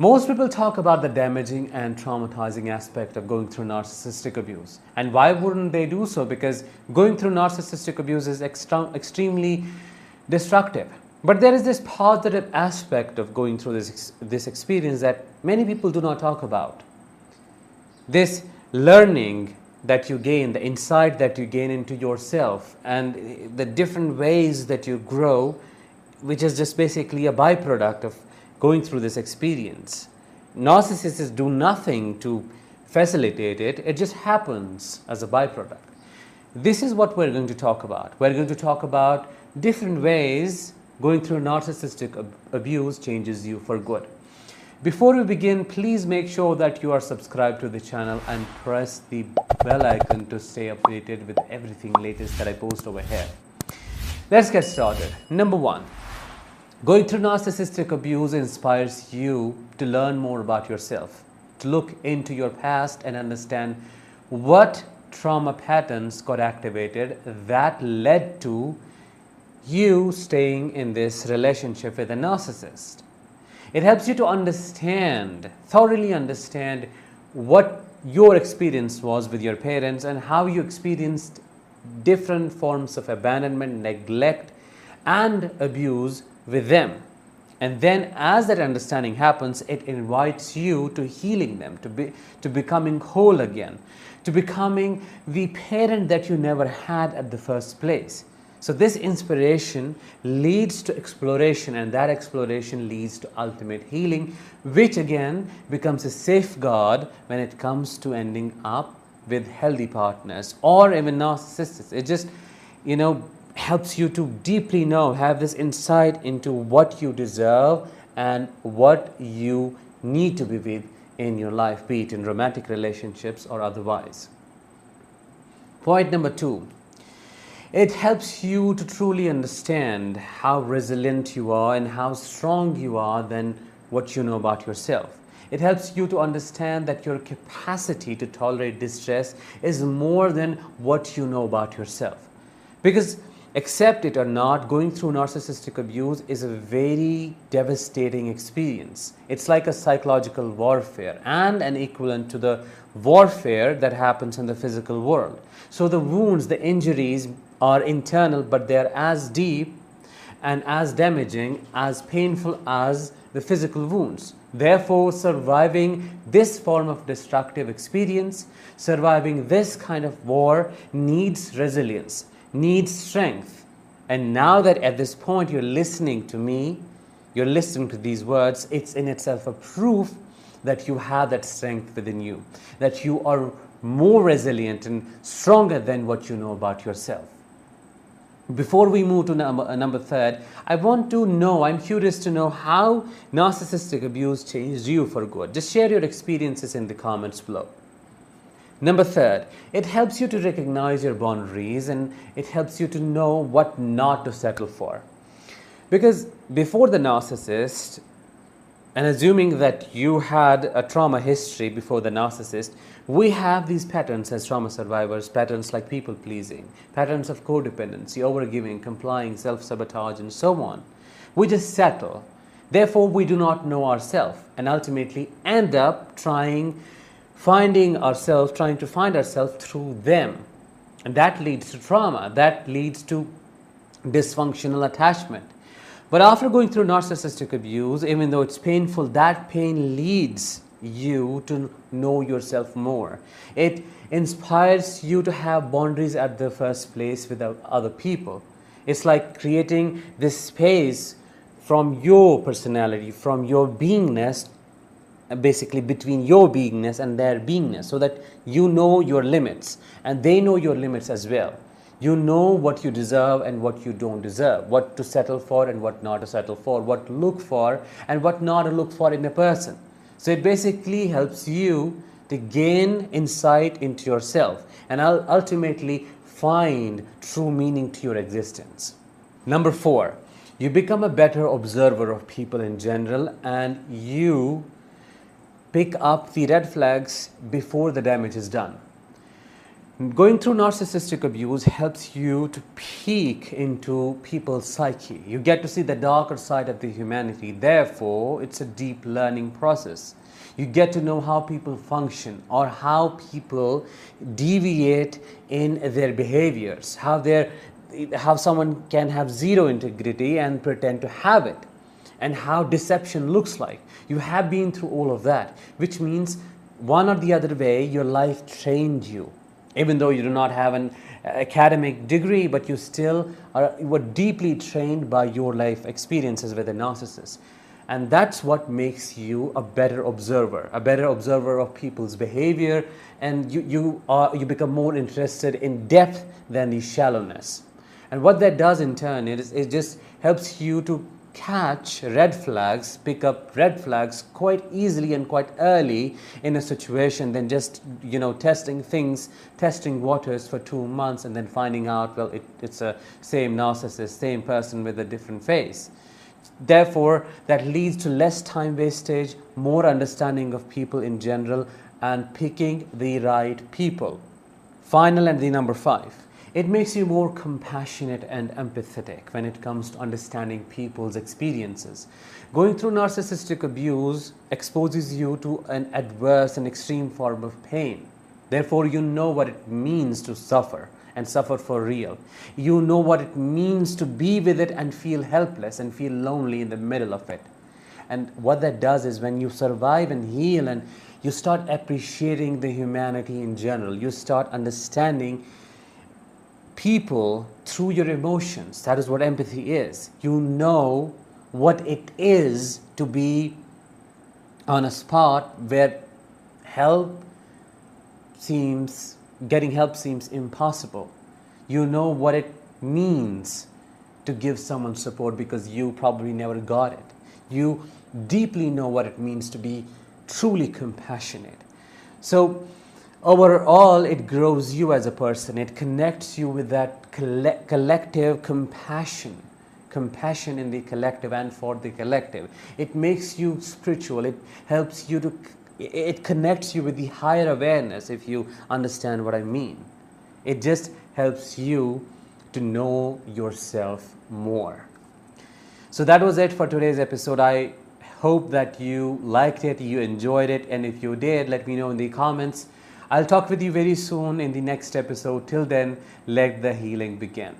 Most people talk about the damaging and traumatizing aspect of going through narcissistic abuse. And why wouldn't they do so? Because going through narcissistic abuse is extra- extremely destructive. But there is this positive aspect of going through this, this experience that many people do not talk about. This learning that you gain, the insight that you gain into yourself, and the different ways that you grow, which is just basically a byproduct of going through this experience. Narcissists do nothing to facilitate it, it just happens as a byproduct. This is what we're going to talk about. We're going to talk about different ways going through narcissistic ab- abuse changes you for good. Before we begin, please make sure that you are subscribed to the channel and press the bell icon to stay updated with everything latest that I post over here. Let's get started. Number one, going through narcissistic abuse inspires you to learn more about yourself, to look into your past and understand what trauma patterns got activated that led to you staying in this relationship with a narcissist. It helps you to understand, thoroughly understand what your experience was with your parents and how you experienced different forms of abandonment, neglect, and abuse with them. And then, as that understanding happens, it invites you to healing them, to, be, to becoming whole again, to becoming the parent that you never had at the first place. So, this inspiration leads to exploration, and that exploration leads to ultimate healing, which again becomes a safeguard when it comes to ending up with healthy partners or even narcissists. It just, you know, helps you to deeply know, have this insight into what you deserve and what you need to be with in your life, be it in romantic relationships or otherwise. Point number two it helps you to truly understand how resilient you are and how strong you are than what you know about yourself. It helps you to understand that your capacity to tolerate distress is more than what you know about yourself. Because, accept it or not, going through narcissistic abuse is a very devastating experience. It's like a psychological warfare and an equivalent to the warfare that happens in the physical world. So, the wounds, the injuries, are internal, but they are as deep and as damaging, as painful as the physical wounds. Therefore, surviving this form of destructive experience, surviving this kind of war needs resilience, needs strength. And now that at this point you're listening to me, you're listening to these words, it's in itself a proof that you have that strength within you, that you are more resilient and stronger than what you know about yourself. Before we move to number, uh, number third, I want to know, I'm curious to know how narcissistic abuse changed you for good. Just share your experiences in the comments below. Number third, it helps you to recognize your boundaries and it helps you to know what not to settle for. Because before the narcissist, and assuming that you had a trauma history before the narcissist, we have these patterns as trauma survivors patterns like people pleasing, patterns of codependency, overgiving, complying, self sabotage, and so on. We just settle. Therefore, we do not know ourselves and ultimately end up trying, finding ourselves, trying to find ourselves through them. And that leads to trauma, that leads to dysfunctional attachment. But after going through narcissistic abuse, even though it's painful, that pain leads you to know yourself more. It inspires you to have boundaries at the first place with other people. It's like creating this space from your personality, from your beingness, basically between your beingness and their beingness, so that you know your limits and they know your limits as well. You know what you deserve and what you don't deserve, what to settle for and what not to settle for, what to look for and what not to look for in a person. So it basically helps you to gain insight into yourself and ultimately find true meaning to your existence. Number four, you become a better observer of people in general and you pick up the red flags before the damage is done. Going through narcissistic abuse helps you to peek into people's psyche. You get to see the darker side of the humanity. Therefore, it's a deep learning process. You get to know how people function or how people deviate in their behaviors, how how someone can have zero integrity and pretend to have it, and how deception looks like. You have been through all of that, which means one or the other way, your life trained you even though you do not have an uh, academic degree, but you still are, were deeply trained by your life experiences with a narcissist. And that's what makes you a better observer, a better observer of people's behavior, and you, you, are, you become more interested in depth than the shallowness. And what that does in turn is it just helps you to catch red flags, pick up red flags quite easily and quite early in a situation than just, you know, testing things, testing waters for two months and then finding out, well, it, it's a same narcissist, same person with a different face. Therefore, that leads to less time wastage, more understanding of people in general, and picking the right people. Final and the number five it makes you more compassionate and empathetic when it comes to understanding people's experiences. Going through narcissistic abuse exposes you to an adverse and extreme form of pain. Therefore, you know what it means to suffer and suffer for real. You know what it means to be with it and feel helpless and feel lonely in the middle of it. And what that does is when you survive and heal and you start appreciating the humanity in general, you start understanding people through your emotions. That is what empathy is. You know what it is to be on a spot where help seems, getting help seems impossible. You know what it means to give someone support because you probably never got it. You deeply know what it means to be truly compassionate. So, overall it grows you as a person. It connects you with that coll- collective compassion compassion in the collective and for the collective. It makes you spiritual. It helps you to it connects you with the higher awareness if you understand what i mean. It just helps you to know yourself more. So that was it for today's episode. I hope that you liked it you enjoyed it and if you did let me know in the comments I'll talk with you very soon in the next episode. Till then, let the healing begin.